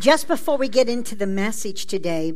just before we get into the message today,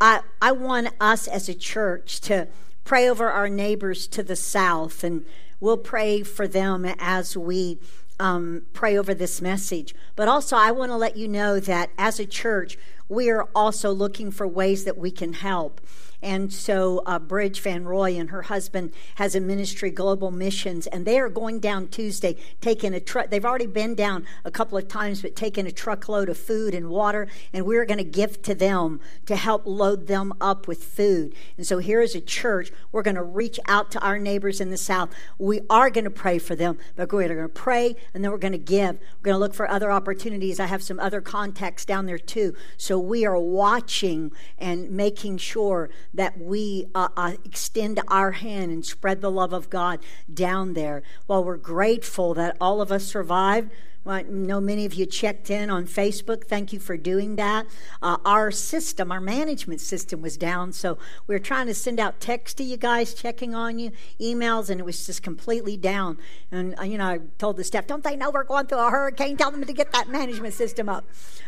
I, I want us as a church to pray over our neighbors to the south, and we'll pray for them as we um, pray over this message. But also, I want to let you know that as a church, we are also looking for ways that we can help. And so, uh, Bridge Van Roy and her husband has a ministry, Global Missions, and they are going down Tuesday, taking a truck. They've already been down a couple of times, but taking a truckload of food and water, and we're going to give to them to help load them up with food. And so, here is a church, we're going to reach out to our neighbors in the South. We are going to pray for them, but we're going to pray and then we're going to give. We're going to look for other opportunities. I have some other contacts down there too. So, we are watching and making sure that we uh, uh, extend our hand and spread the love of God down there. While we're grateful that all of us survived, I know many of you checked in on Facebook. Thank you for doing that. Uh, our system, our management system was down, so we were trying to send out texts to you guys, checking on you, emails, and it was just completely down. And, uh, you know, I told the staff, don't they know we're going through a hurricane? Tell them to get that management system up.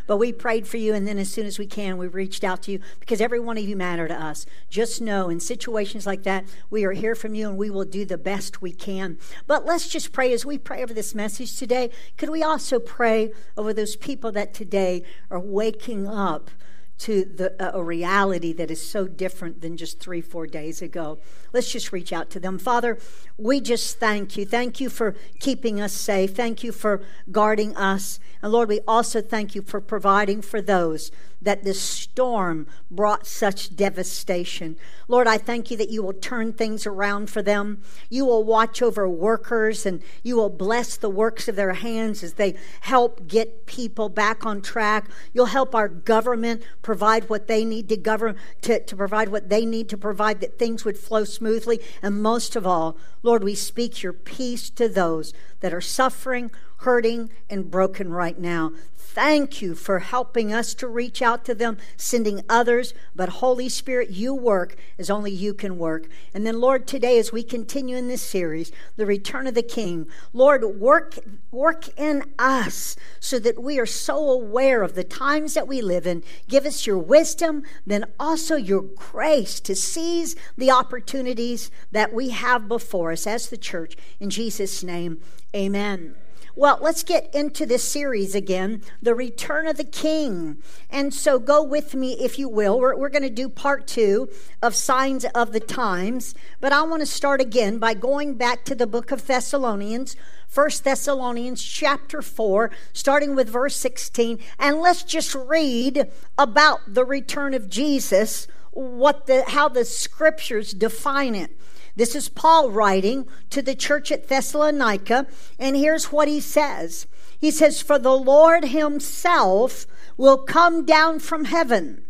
But we prayed for you, and then as soon as we can, we reached out to you because every one of you matter to us. Just know in situations like that, we are here from you and we will do the best we can. But let's just pray as we pray over this message today. Could we also pray over those people that today are waking up to the, a reality that is so different than just three, four days ago. Let's just reach out to them. Father, we just thank you. Thank you for keeping us safe. Thank you for guarding us. And Lord, we also thank you for providing for those that this storm brought such devastation. Lord, I thank you that you will turn things around for them. You will watch over workers and you will bless the works of their hands as they help get people back on track. You'll help our government provide what they need to govern to, to provide what they need to provide that things would flow smoothly. And most of all, Lord, we speak your peace to those that are suffering hurting and broken right now. Thank you for helping us to reach out to them, sending others. But Holy Spirit, you work as only you can work. And then, Lord, today as we continue in this series, the return of the King, Lord, work work in us so that we are so aware of the times that we live in. Give us your wisdom, then also your grace to seize the opportunities that we have before us as the church. In Jesus' name, amen. Well, let's get into this series again The Return of the King. And so go with me, if you will. We're, we're going to do part two of Signs of the Times. But I want to start again by going back to the book of Thessalonians. 1 Thessalonians chapter 4, starting with verse 16. And let's just read about the return of Jesus, what the, how the scriptures define it. This is Paul writing to the church at Thessalonica, and here's what he says He says, For the Lord himself will come down from heaven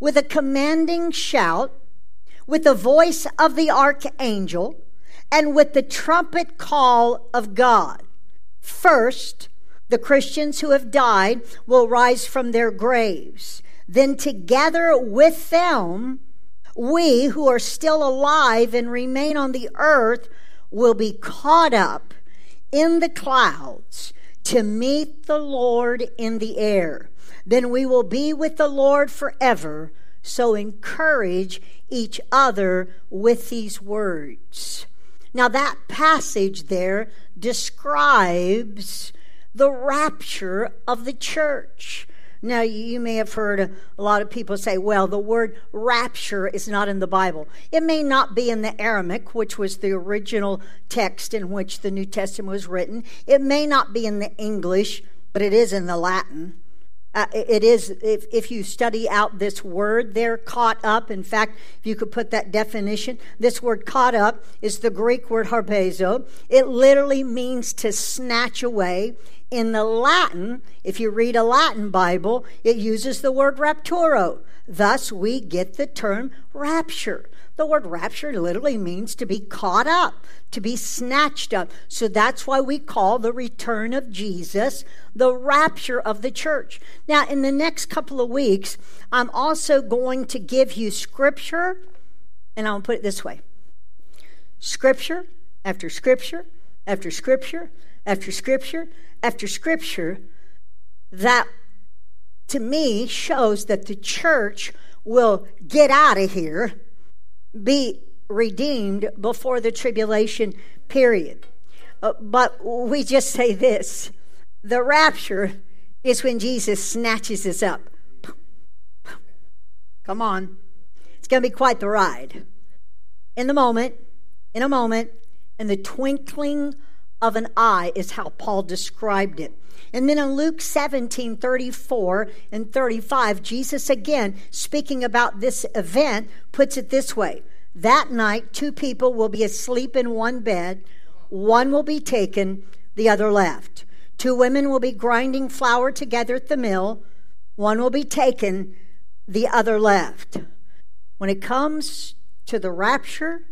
with a commanding shout, with the voice of the archangel, and with the trumpet call of God. First, the Christians who have died will rise from their graves. Then, together with them, we who are still alive and remain on the earth will be caught up in the clouds to meet the Lord in the air. Then we will be with the Lord forever. So encourage each other with these words. Now, that passage there describes the rapture of the church. Now, you may have heard a, lot of people say, well, the word rapture is not in the Bible. It may not be in the Aramaic, which was the original text in which the New Testament was written. It may not be in the English, but it is in the Latin. Uh, it is, if, if you study out this word there, caught up, in fact, if you could put that definition, this word caught up is the Greek word harpazo. It literally means to snatch away in the Latin, if you read a Latin Bible, it uses the word rapturo. Thus, we get the term rapture. The word rapture literally means to be caught up, to be snatched up. So that's why we call the return of Jesus the rapture of the church. Now, in the next couple of weeks, I'm also going to give you scripture, and I'll put it this way scripture after scripture after scripture after scripture after scripture that to me shows that the church will get out of here, be redeemed before the tribulation period. Uh, but we just say this the rapture is when Jesus snatches us up. Come on. It's going to be quite the ride. In the moment, in a moment, in the twinkling of an eye is how Paul described it. And then in Luke 17 34 and 35, Jesus again, speaking about this event, puts it this way That night, two people will be asleep in one bed, one will be taken, the other left. Two women will be grinding flour together at the mill, one will be taken, the other left. When it comes to the rapture,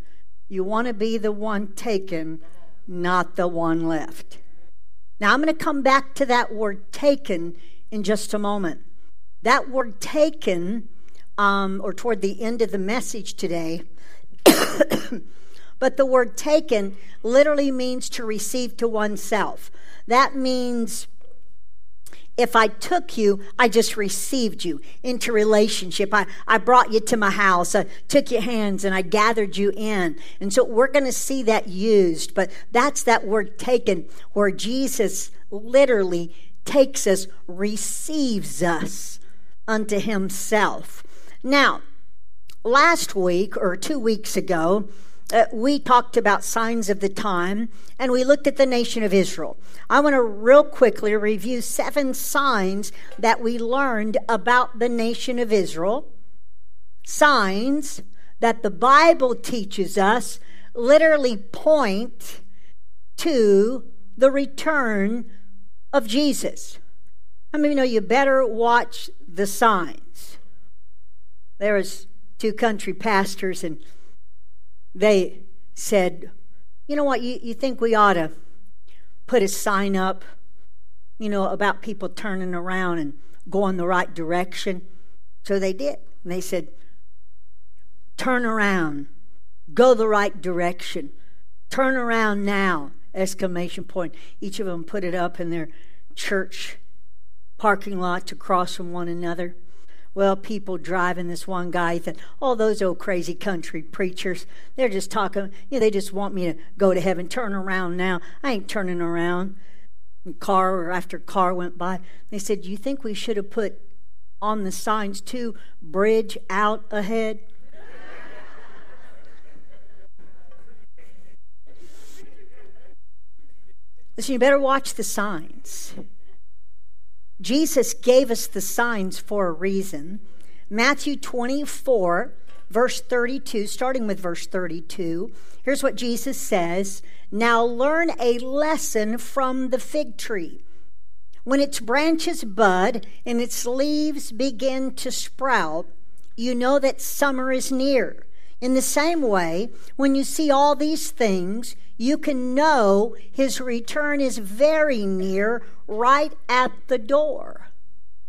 you want to be the one taken, not the one left. Now, I'm going to come back to that word taken in just a moment. That word taken, um, or toward the end of the message today, but the word taken literally means to receive to oneself. That means if I took you, I just received you into relationship. I, I brought you to my house. I took your hands and I gathered you in. And so we're going to see that used. But that's that word taken where Jesus literally takes us, receives us unto himself. Now, last week or two weeks ago, uh, we talked about signs of the time and we looked at the nation of Israel. I want to real quickly review seven signs that we learned about the nation of Israel. Signs that the Bible teaches us literally point to the return of Jesus. I mean, you know, you better watch the signs. There was two country pastors and they said, You know what, you, you think we ought to put a sign up, you know, about people turning around and going the right direction? So they did. And they said, Turn around, go the right direction, turn around now! Exclamation point. Each of them put it up in their church parking lot to cross from one another. Well, people driving this one guy said, "Oh, those old crazy country preachers, they're just talking, you know, they just want me to go to heaven. Turn around now. I ain't turning around. And car after car went by. They said, You think we should have put on the signs too, bridge out ahead? Listen, you better watch the signs. Jesus gave us the signs for a reason. Matthew 24, verse 32, starting with verse 32, here's what Jesus says Now learn a lesson from the fig tree. When its branches bud and its leaves begin to sprout, you know that summer is near. In the same way, when you see all these things, you can know his return is very near, right at the door.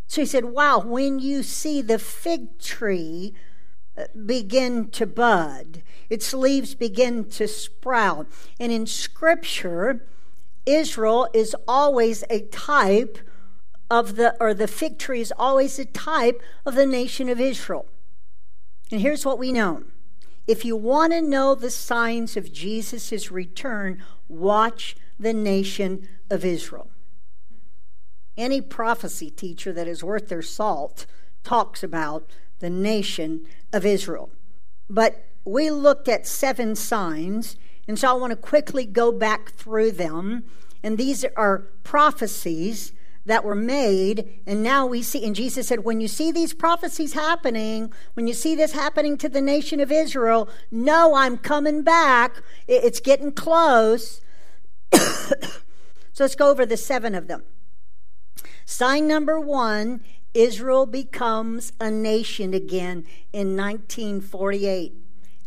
So he said, Wow, when you see the fig tree uh, begin to bud, its leaves begin to sprout. And in Scripture, Israel is always a type of the, or the fig tree is always a type of the nation of Israel. And here's what we know if you want to know the signs of Jesus' return, watch the nation of Israel. Any prophecy teacher that is worth their salt talks about the nation of Israel. But we looked at seven signs, and so I want to quickly go back through them. And these are prophecies that were made. And now we see, and Jesus said, when you see these prophecies happening, when you see this happening to the nation of Israel, know I'm coming back. It's getting close. so let's go over the seven of them. Sign number one Israel becomes a nation again in 1948.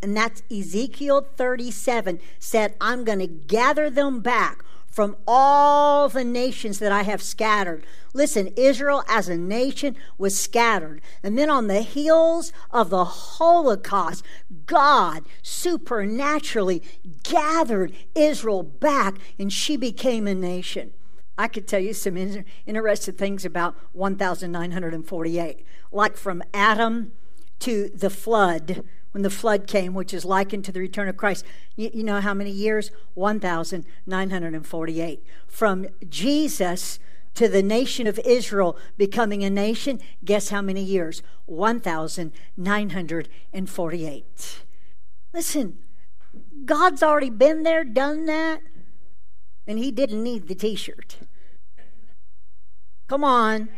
And that's Ezekiel 37 said, I'm going to gather them back from all the nations that I have scattered. Listen, Israel as a nation was scattered. And then on the heels of the Holocaust, God supernaturally gathered Israel back and she became a nation. I could tell you some interesting things about 1,948. Like from Adam to the flood, when the flood came, which is likened to the return of Christ. You, you know how many years? 1,948. From Jesus to the nation of Israel becoming a nation, guess how many years? 1,948. Listen, God's already been there, done that, and He didn't need the t shirt. Come on.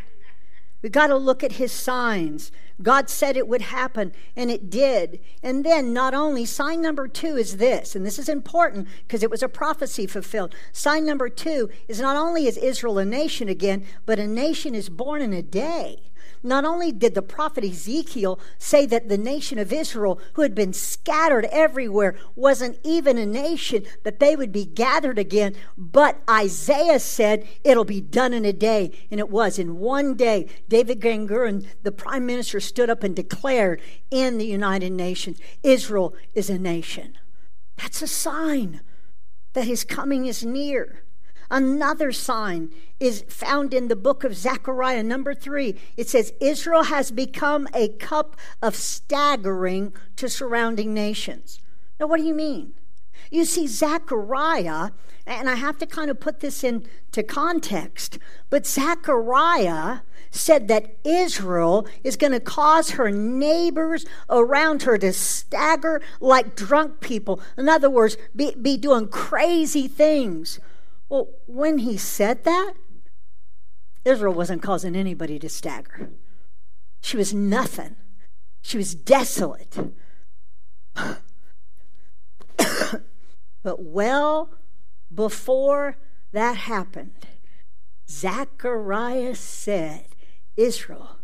We got to look at His signs. God said it would happen, and it did. And then, not only, sign number two is this, and this is important because it was a prophecy fulfilled. Sign number two is not only is Israel a nation again, but a nation is born in a day. Not only did the prophet Ezekiel say that the nation of Israel, who had been scattered everywhere, wasn't even a nation, that they would be gathered again, but Isaiah said it'll be done in a day. And it was. In one day, David Ben Gurion, the prime minister, stood up and declared in the United Nations Israel is a nation. That's a sign that his coming is near. Another sign is found in the book of Zechariah, number three. It says, Israel has become a cup of staggering to surrounding nations. Now, what do you mean? You see, Zechariah, and I have to kind of put this into context, but Zechariah said that Israel is going to cause her neighbors around her to stagger like drunk people. In other words, be, be doing crazy things. Well, when he said that, Israel wasn't causing anybody to stagger. She was nothing. She was desolate. but well before that happened, Zechariah said, Israel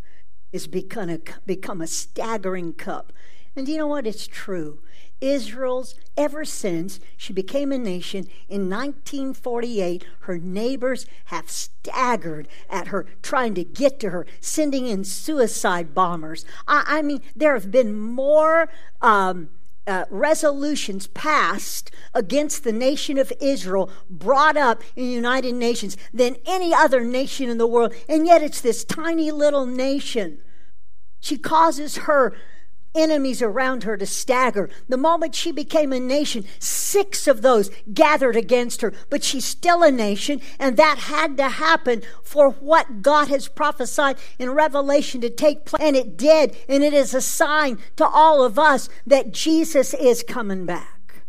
is become a, become a staggering cup. And you know what? It's true. Israel's ever since she became a nation in 1948. Her neighbors have staggered at her, trying to get to her, sending in suicide bombers. I, I mean, there have been more. Um, uh, resolutions passed against the nation of Israel brought up in the United Nations than any other nation in the world. And yet it's this tiny little nation. She causes her enemies around her to stagger. The moment she became a nation, six of those gathered against her, but she's still a nation, and that had to happen for what God has prophesied in Revelation to take place. And it did, and it is a sign to all of us that Jesus is coming back.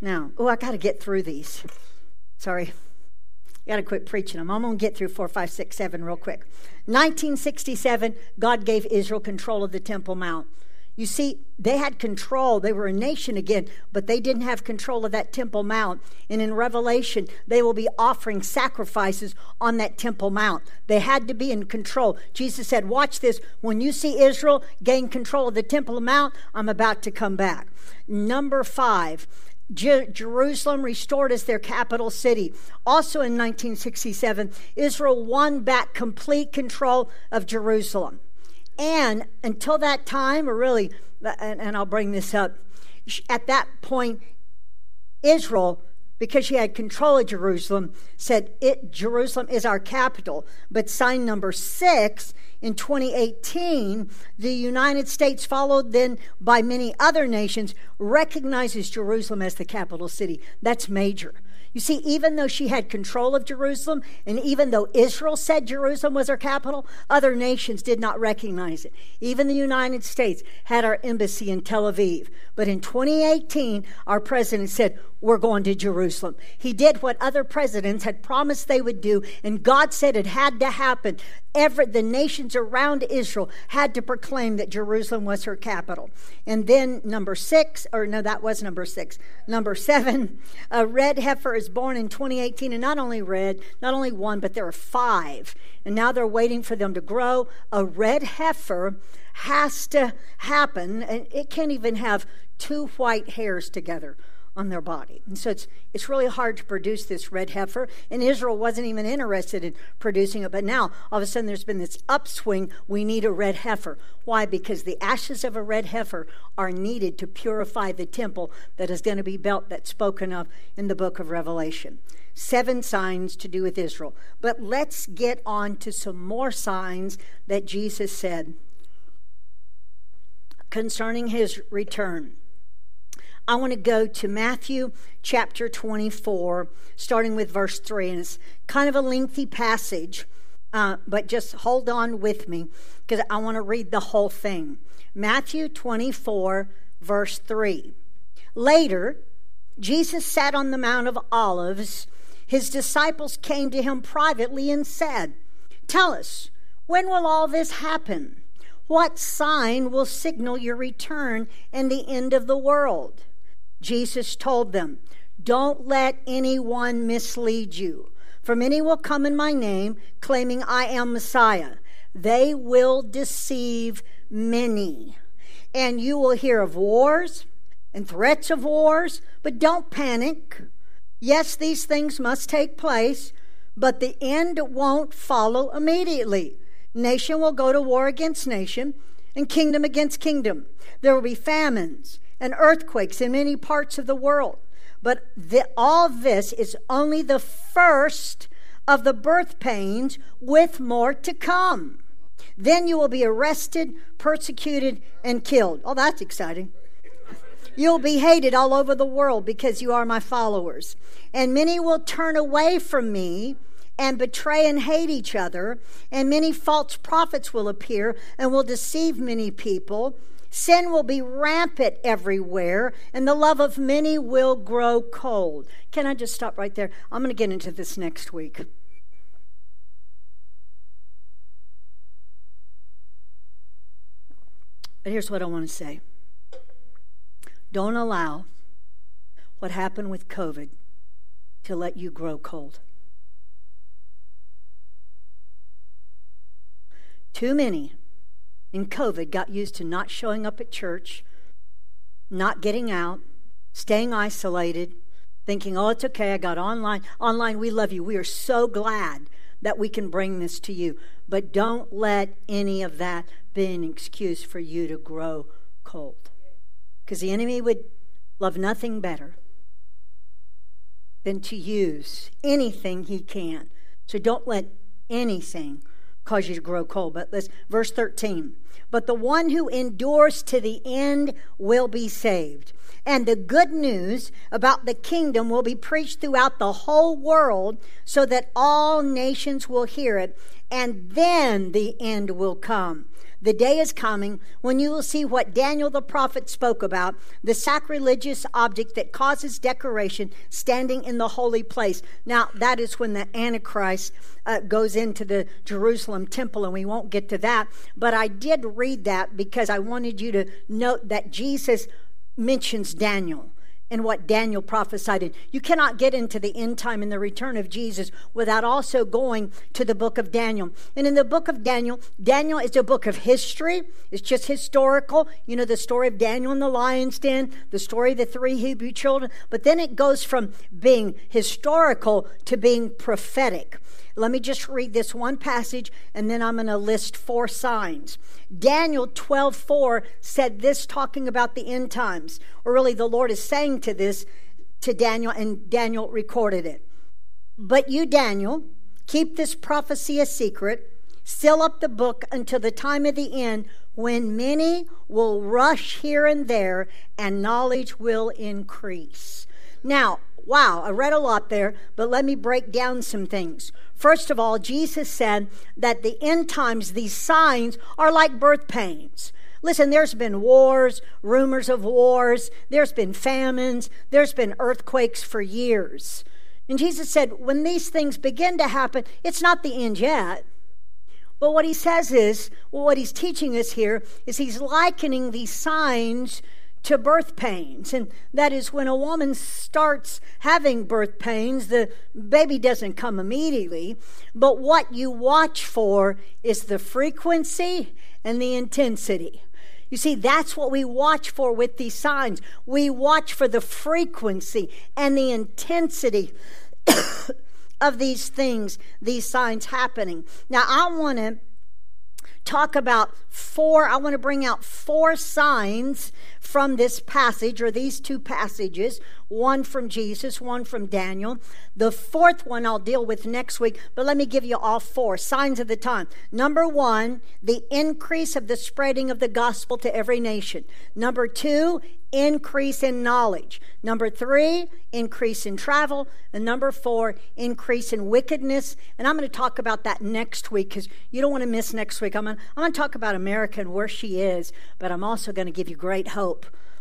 Now, oh, I got to get through these. Sorry. Got to quit preaching them. I'm going to get through four, five, six, seven real quick. 1967, God gave Israel control of the Temple Mount. You see, they had control. They were a nation again, but they didn't have control of that Temple Mount. And in Revelation, they will be offering sacrifices on that Temple Mount. They had to be in control. Jesus said, Watch this. When you see Israel gain control of the Temple Mount, I'm about to come back. Number five, Jerusalem restored as their capital city. Also in 1967, Israel won back complete control of Jerusalem. And until that time, or really, and, and I'll bring this up, at that point, Israel because she had control of Jerusalem, said it Jerusalem is our capital. But sign number six in 2018, the United States, followed then by many other nations, recognizes Jerusalem as the capital city. That's major. You see, even though she had control of Jerusalem, and even though Israel said Jerusalem was her capital, other nations did not recognize it. Even the United States had our embassy in Tel Aviv. But in 2018, our president said, We're going to Jerusalem. He did what other presidents had promised they would do, and God said it had to happen every, the nations around Israel had to proclaim that Jerusalem was her capital. And then number six, or no, that was number six. Number seven, a red heifer is born in 2018, and not only red, not only one, but there are five. And now they're waiting for them to grow. A red heifer has to happen, and it can't even have two white hairs together on their body. And so it's, it's really hard to produce this red heifer. And Israel wasn't even interested in producing it. But now, all of a sudden, there's been this upswing. We need a red heifer. Why? Because the ashes of a red heifer are needed to purify the temple that is going to be built, that's spoken of in the book of Revelation. seven signs to do with Israel. But let's get on to some more signs that Jesus said concerning his return. I want to go to Matthew chapter 24, starting with verse 3. And it's kind of a lengthy passage, uh, but just hold on with me because I want to read the whole thing. Matthew 24, verse 3. Later, Jesus sat on the Mount of Olives. His disciples came to him privately and said, Tell us, when will all this happen? What sign will signal your return and the end of the world? Jesus told them, Don't let anyone mislead you. For many will come in my name, claiming I am Messiah. They will deceive many. And you will hear of wars and threats of wars, but don't panic. Yes, these things must take place, but the end won't follow immediately. Nation will go to war against nation, and kingdom against kingdom. There will be famines and earthquakes in many parts of the world. But the, all this is only the first of the birth pains, with more to come. Then you will be arrested, persecuted, and killed. Oh, that's exciting. You'll be hated all over the world because you are my followers. And many will turn away from me and betray and hate each other. And many false prophets will appear and will deceive many people. Sin will be rampant everywhere, and the love of many will grow cold. Can I just stop right there? I'm going to get into this next week. But here's what I want to say don't allow what happened with COVID to let you grow cold. Too many in COVID got used to not showing up at church, not getting out, staying isolated, thinking, oh, it's okay, I got online. Online, we love you. We are so glad that we can bring this to you. But don't let any of that be an excuse for you to grow cold. Because the enemy would love nothing better than to use anything he can. So don't let anything cause you to grow cold. But let's, verse 13. But the one who endures to the end will be saved. And the good news about the kingdom will be preached throughout the whole world so that all nations will hear it. And then the end will come. The day is coming when you will see what Daniel the prophet spoke about the sacrilegious object that causes decoration standing in the holy place. Now, that is when the Antichrist uh, goes into the Jerusalem temple, and we won't get to that. But I did read that because I wanted you to note that Jesus mentions Daniel and what Daniel prophesied. And you cannot get into the end time and the return of Jesus without also going to the book of Daniel. And in the book of Daniel, Daniel is a book of history. It's just historical. You know, the story of Daniel in the lion's den, the story of the three Hebrew children. But then it goes from being historical to being prophetic. Let me just read this one passage and then I'm going to list four signs. Daniel 12:4 said this talking about the end times. Or really the Lord is saying to this to Daniel and Daniel recorded it. But you Daniel, keep this prophecy a secret, seal up the book until the time of the end when many will rush here and there and knowledge will increase. Now, wow, I read a lot there, but let me break down some things. First of all, Jesus said that the end times, these signs, are like birth pains. Listen, there's been wars, rumors of wars, there's been famines, there's been earthquakes for years. And Jesus said, when these things begin to happen, it's not the end yet. But what he says is, well, what he's teaching us here is he's likening these signs to birth pains. And that is when a woman starts having birth pains, the baby doesn't come immediately. But what you watch for is the frequency and the intensity. You see, that's what we watch for with these signs. We watch for the frequency and the intensity of these things, these signs happening. Now, I want to talk about four, I want to bring out four signs from this passage or these two passages one from Jesus, one from Daniel. The fourth one I'll deal with next week, but let me give you all four signs of the time. Number one, the increase of the spreading of the gospel to every nation. Number two, increase in knowledge. Number three, increase in travel. And number four, increase in wickedness. And I'm going to talk about that next week because you don't want to miss next week. I'm going, to, talk about America and where she is, but I'm also going to give you great hope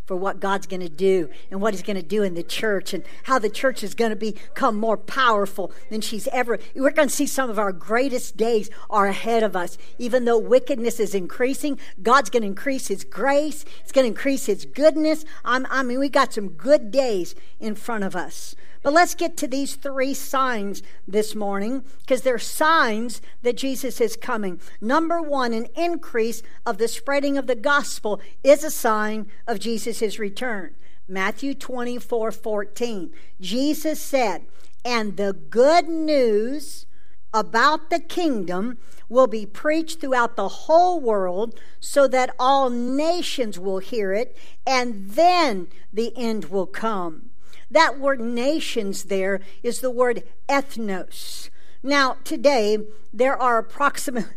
for what God's going to do and what He's going to do in the church and how the church is going to become more powerful than she's ever. We're going to see some of our greatest days are ahead of us. Even though wickedness is increasing, God's going to increase His grace. It's going to increase His goodness. I'm, I mean, we got some good days in front of us. But let's get to these three signs this morning because they're signs that Jesus is coming. Number one, an increase of the spreading of the gospel is a sign of Jesus' return. Matthew 24 14. Jesus said, And the good news about the kingdom will be preached throughout the whole world so that all nations will hear it, and then the end will come. That word nations there is the word ethnos. Now, today, there are approximately,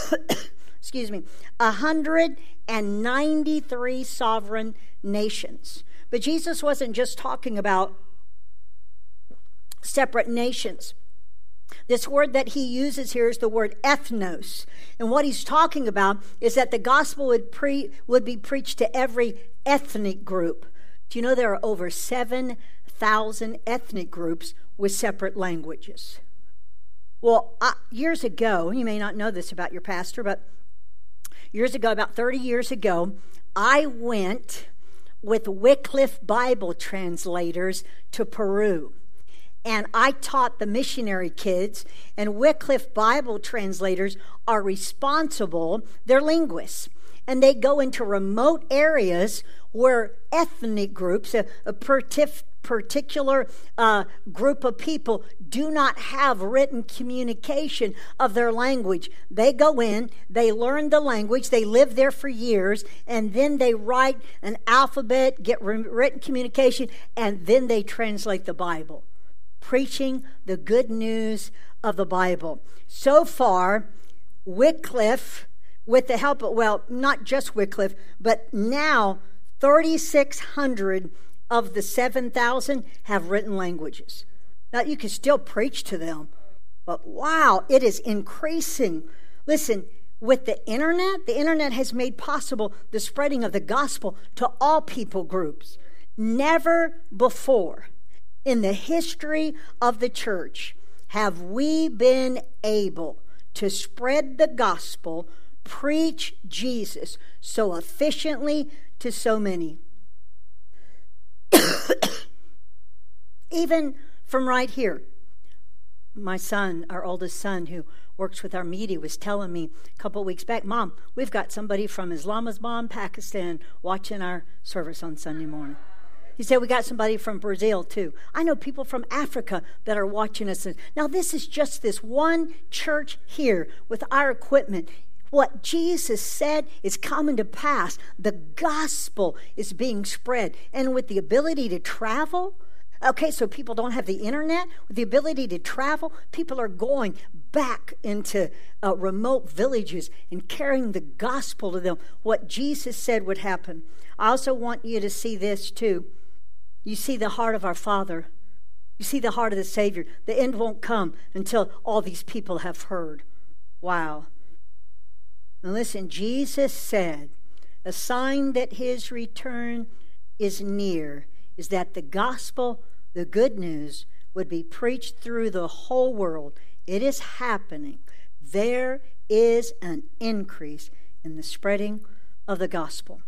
excuse me, 193 sovereign nations. But Jesus wasn't just talking about separate nations. This word that he uses here is the word ethnos. And what he's talking about is that the gospel would, pre, would be preached to every ethnic group. Do you know there are over 7,000 ethnic groups with separate languages? Well, I, years ago, you may not know this about your pastor, but years ago, about 30 years ago, I went with Wycliffe Bible translators to Peru. And I taught the missionary kids, and Wycliffe Bible translators are responsible, they're linguists and they go into remote areas where ethnic groups, a, a particular uh, group of people, do not have written communication of their language. They go in, they learn the language, they live there for years, and then they write an alphabet, get written communication, and then they translate the Bible, preaching the good news of the Bible. So far, Wycliffe with the help of, well, not just Wycliffe, but now 3,600 of the 7,000 have written languages. Now, you can still preach to them, but wow, it is increasing. Listen, with the internet, the internet has made possible the spreading of the gospel to all people groups. Never before in the history of the church have we been able to spread the gospel preach Jesus so efficiently to so many. Even from right here, my son, our oldest son, who works with our media, was telling me a couple weeks back, Mom, we've got somebody from Islamabad, Pakistan, watching our service on Sunday morning. He said, We got somebody from Brazil too. I know people from Africa that are watching us. Now, this is just this one church here with our equipment. What Jesus said is coming to pass. The gospel is being spread. And with the ability to travel, okay, so people don't have the internet, with the ability to travel, people are going back into uh, remote villages and carrying the gospel to them, what Jesus said would happen. I also want you to see this too. You see the heart of our Father. You see the heart of the Savior. The end won't come until all these people have heard. Wow. Listen, Jesus said, a sign that his return is near is that the gospel, the good news, would be preached through the whole world. It is happening. There is an increase in the spreading of the gospel.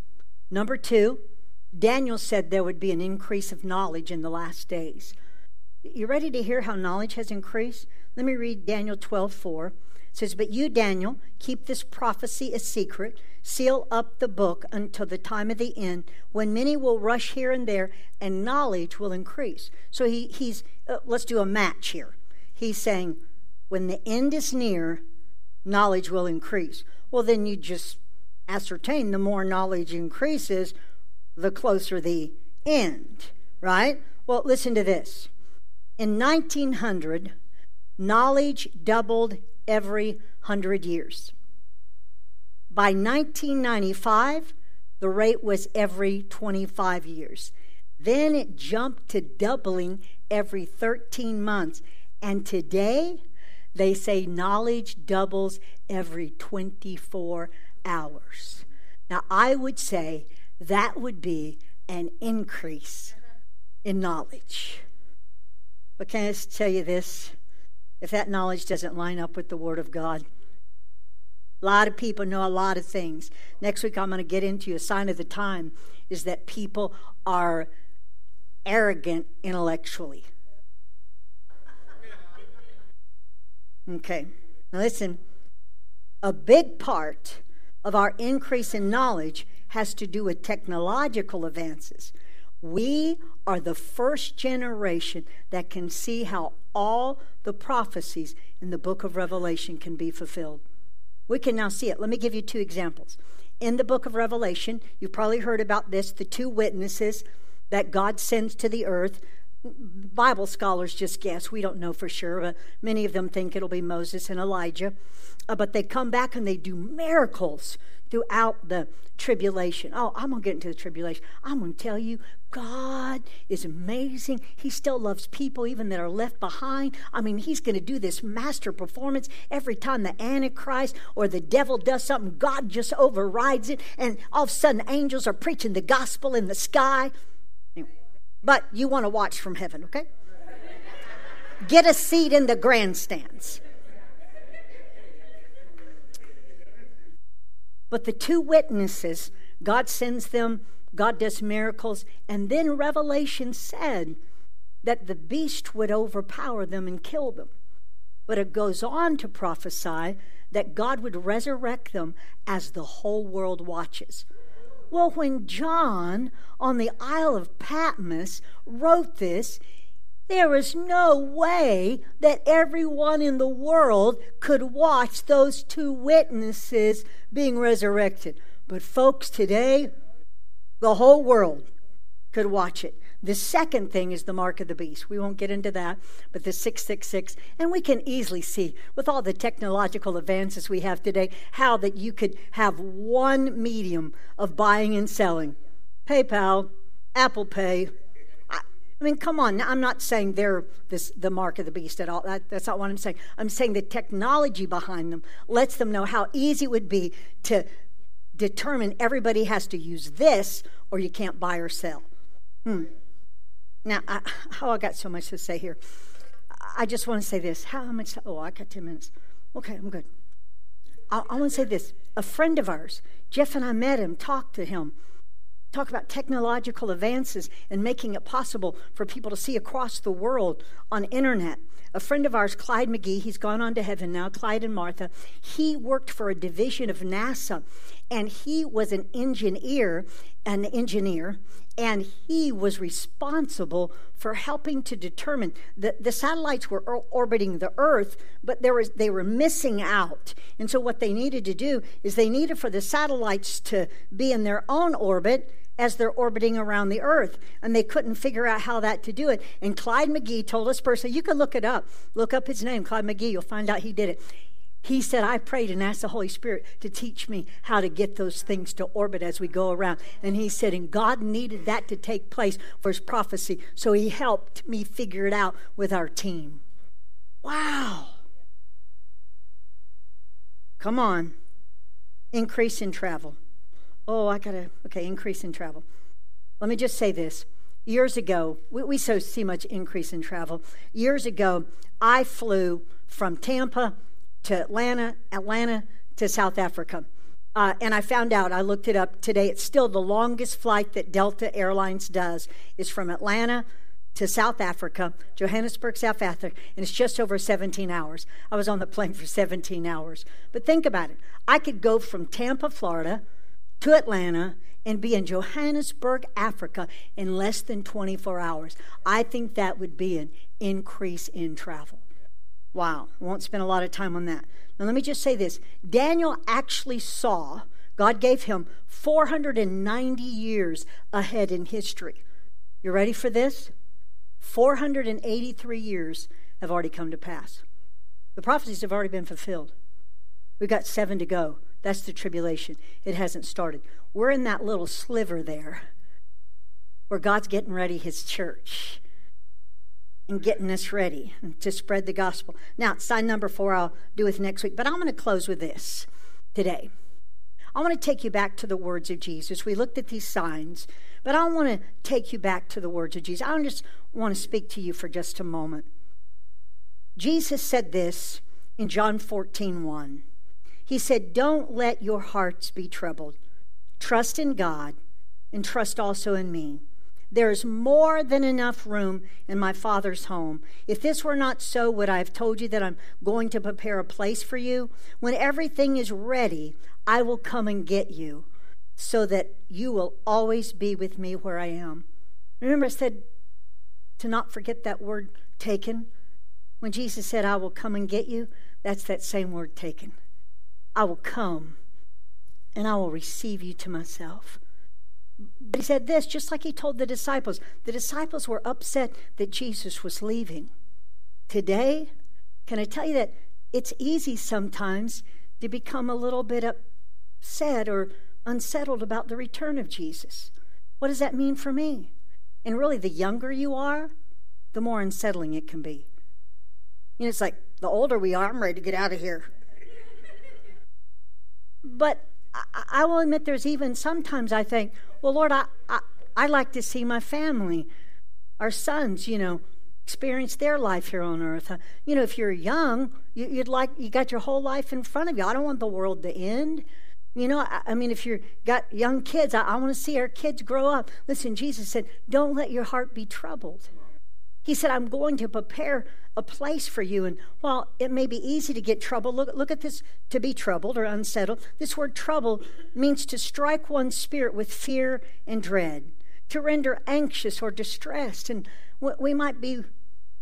Number two, Daniel said there would be an increase of knowledge in the last days. You ready to hear how knowledge has increased? Let me read Daniel 12 4 It says, But you, Daniel, keep this prophecy a secret, seal up the book until the time of the end, when many will rush here and there, and knowledge will increase. So he, he's, uh, let's do a match here. He's saying, when the end is near, knowledge will increase. Well, then you just ascertain the more knowledge increases, the closer the end, right? Well, listen to this. In 1900, knowledge doubled every 100 years. By 1995, the rate was every 25 years. Then it jumped to doubling every 13 months. And today, they say knowledge doubles every 24 hours. Now, I would say that would be an increase in knowledge. But can I just tell you this? If that knowledge doesn't line up with the Word of God, a lot of people know a lot of things. Next week, I'm going to get into a sign of the time is that people are arrogant intellectually. Okay, now listen. A big part of our increase in knowledge has to do with technological advances. We are the first generation that can see how all the prophecies in the book of Revelation can be fulfilled. We can now see it. Let me give you two examples. In the book of Revelation, you've probably heard about this the two witnesses that God sends to the earth. Bible scholars just guess. We don't know for sure, but many of them think it'll be Moses and Elijah. Uh, but they come back and they do miracles throughout the tribulation. Oh, I'm going to get into the tribulation. I'm going to tell you, God is amazing. He still loves people, even that are left behind. I mean, He's going to do this master performance every time the Antichrist or the devil does something. God just overrides it, and all of a sudden, angels are preaching the gospel in the sky. But you want to watch from heaven, okay? Get a seat in the grandstands. But the two witnesses, God sends them, God does miracles, and then Revelation said that the beast would overpower them and kill them. But it goes on to prophesy that God would resurrect them as the whole world watches. Well, when John on the Isle of Patmos wrote this, there is no way that everyone in the world could watch those two witnesses being resurrected. But, folks, today, the whole world could watch it. The second thing is the mark of the beast. We won't get into that, but the 666. And we can easily see, with all the technological advances we have today, how that you could have one medium of buying and selling PayPal, Apple Pay. I, mean, come on. I'm not saying they're this, the mark of the beast at all. That, that's not what I'm saying. I'm saying the technology behind them lets them know how easy it would be to determine everybody has to use this or you can't buy or sell. Hmm. Now, I, oh, I got so much to say here. I just want to say this. How much? Oh, I got 10 minutes. Okay, I'm good. I, I want to say this. A friend of ours, Jeff and I met him, talked to him, talk about technological advances and making it possible for people to see across the world on internet. A friend of ours, Clyde McGee, he's gone on to heaven now, Clyde and Martha, he worked for a division of NASA and he was an engineer, an engineer, and he was responsible for helping to determine that the satellites were orbiting the earth but there was they were missing out. And so what they needed to do is they needed for the satellites to be in their own orbit as they're orbiting around the earth and they couldn't figure out how that to do it. And clyde mcgee told us personally you can look it up. Look up his name clyde mcgee you'll find out he did it he said, I prayed and asked the Holy Spirit to teach me how to get those things to orbit as we go around. And he said, and God needed that to take place for his prophecy. So he helped me figure it out with our team. Wow. Come on. Increase in travel. Oh, I got to, okay, increase in travel. Let me just say this. Years ago, we, we so see much increase in travel. Years ago, I flew from Tampa to Atlanta, Atlanta to South Africa. Uh, and I found out, I looked it up today, it's still the longest flight that Delta Airlines does is from Atlanta to South Africa, Johannesburg, South Africa, and it's just over 17 hours. I was on the plane for 17 hours. But think about it. I could go from Tampa, Florida to Atlanta and be in Johannesburg, Africa in less than 24 hours. I think that would be an increase in travel. Wow, won't spend a lot of time on that. Now, let me just say this Daniel actually saw, God gave him 490 years ahead in history. You ready for this? 483 years have already come to pass. The prophecies have already been fulfilled. We've got seven to go. That's the tribulation. It hasn't started. We're in that little sliver there where God's getting ready his church and getting us ready to spread the gospel. Now, sign number four, I'll do with next week, but I'm going to close with this today. I want to take you back to the words of Jesus. We looked at these signs, but I want to take you back to the words of Jesus. I just want to speak to you for just a moment. Jesus said this in John 14 1. He said, Don't let your hearts be troubled. Trust in God and trust also in me. There is more than enough room in my Father's home. If this were not so, would I have told you that I'm going to prepare a place for you? When everything is ready, I will come and get you, so that you will always be with me where I am. Remember, I said to not forget that word taken. When Jesus said, I will come and get you, that's that same word taken. I will come and I will receive you to myself. But he said this just like he told the disciples. The disciples were upset that Jesus was leaving. Today, can I tell you that it's easy sometimes to become a little bit upset or unsettled about the return of Jesus? What does that mean for me? And really, the younger you are, the more unsettling it can be. You know, it's like the older we are, I'm ready to get out of here. But I, I will admit there's even sometimes I think, well, Lord, I, I, I like to see my family, our sons, you know, experience their life here on earth. Uh, you know, if you're young, you, would like you got your whole life in front of you. I don't want the world to end. You know, I, I mean, if you've got young kids, I, I want to see our kids grow up. Listen, Jesus said, "Don't let your heart be troubled." He said, I'm going to prepare a place for you. And while it may be easy to get trouble, look, look at this to be troubled or unsettled. This word trouble means to strike one's spirit with fear and dread, to render anxious or distressed. And we might be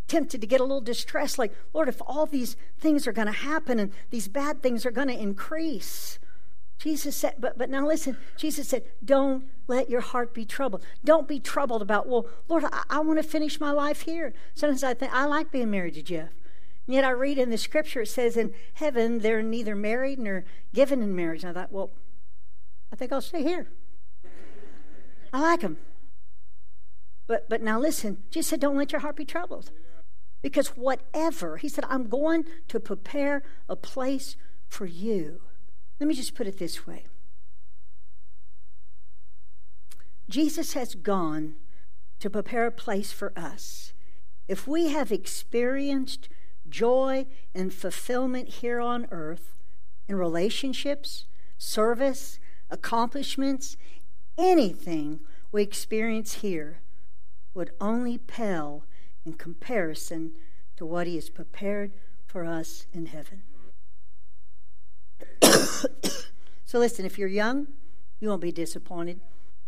tempted to get a little distressed like, Lord, if all these things are going to happen and these bad things are going to increase, Jesus said, but, but now listen, Jesus said, don't let your heart be troubled. Don't be troubled about, well, Lord, I, I want to finish my life here. Sometimes I think, I like being married to Jeff. And yet I read in the scripture, it says in heaven, they're neither married nor given in marriage. And I thought, well, I think I'll stay here. I like him. But, but now listen, Jesus said, don't let your heart be troubled. Because whatever, he said, I'm going to prepare a place for you. Let me just put it this way Jesus has gone to prepare a place for us. If we have experienced joy and fulfillment here on earth in relationships, service, accomplishments, anything we experience here would only pale in comparison to what He has prepared for us in heaven. so listen, if you're young, you won't be disappointed.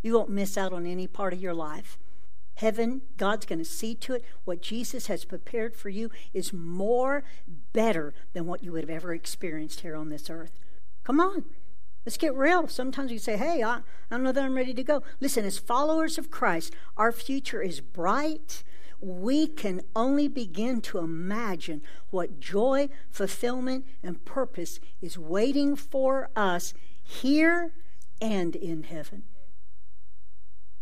You won't miss out on any part of your life. Heaven, God's going to see to it. What Jesus has prepared for you is more better than what you would have ever experienced here on this earth. Come on. Let's get real. Sometimes you say, hey, I, I don't know that I'm ready to go. Listen, as followers of Christ, our future is bright we can only begin to imagine what joy, fulfillment, and purpose is waiting for us here and in heaven.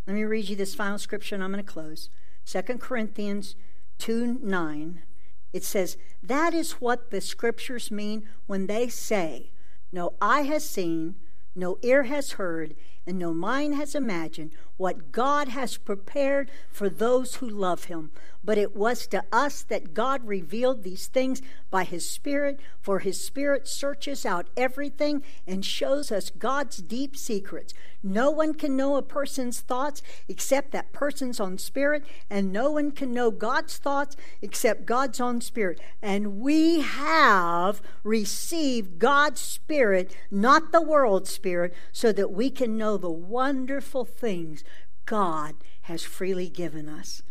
Let me read you this final scripture and I'm going to close. 2 Corinthians 2 9. It says, That is what the scriptures mean when they say, No eye has seen, no ear has heard, and no mind has imagined what God has prepared for those who love him. But it was to us that God revealed these things by his Spirit, for his Spirit searches out everything and shows us God's deep secrets. No one can know a person's thoughts except that person's own spirit, and no one can know God's thoughts except God's own spirit. And we have received God's Spirit, not the world's spirit, so that we can know the wonderful things God has freely given us.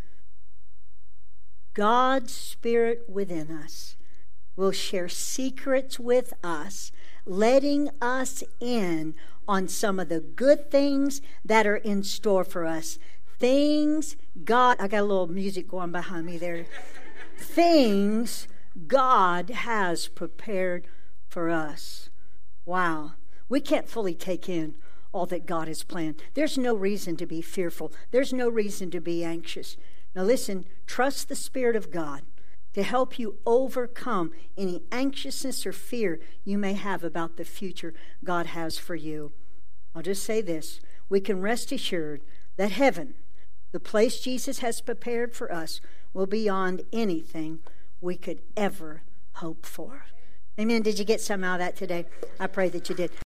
God's Spirit within us will share secrets with us, letting us in on some of the good things that are in store for us. Things God, I got a little music going behind me there. things God has prepared for us. Wow. We can't fully take in all that God has planned. There's no reason to be fearful, there's no reason to be anxious. Now, listen, trust the Spirit of God to help you overcome any anxiousness or fear you may have about the future God has for you. I'll just say this we can rest assured that heaven, the place Jesus has prepared for us, will be beyond anything we could ever hope for. Amen. Did you get some out of that today? I pray that you did.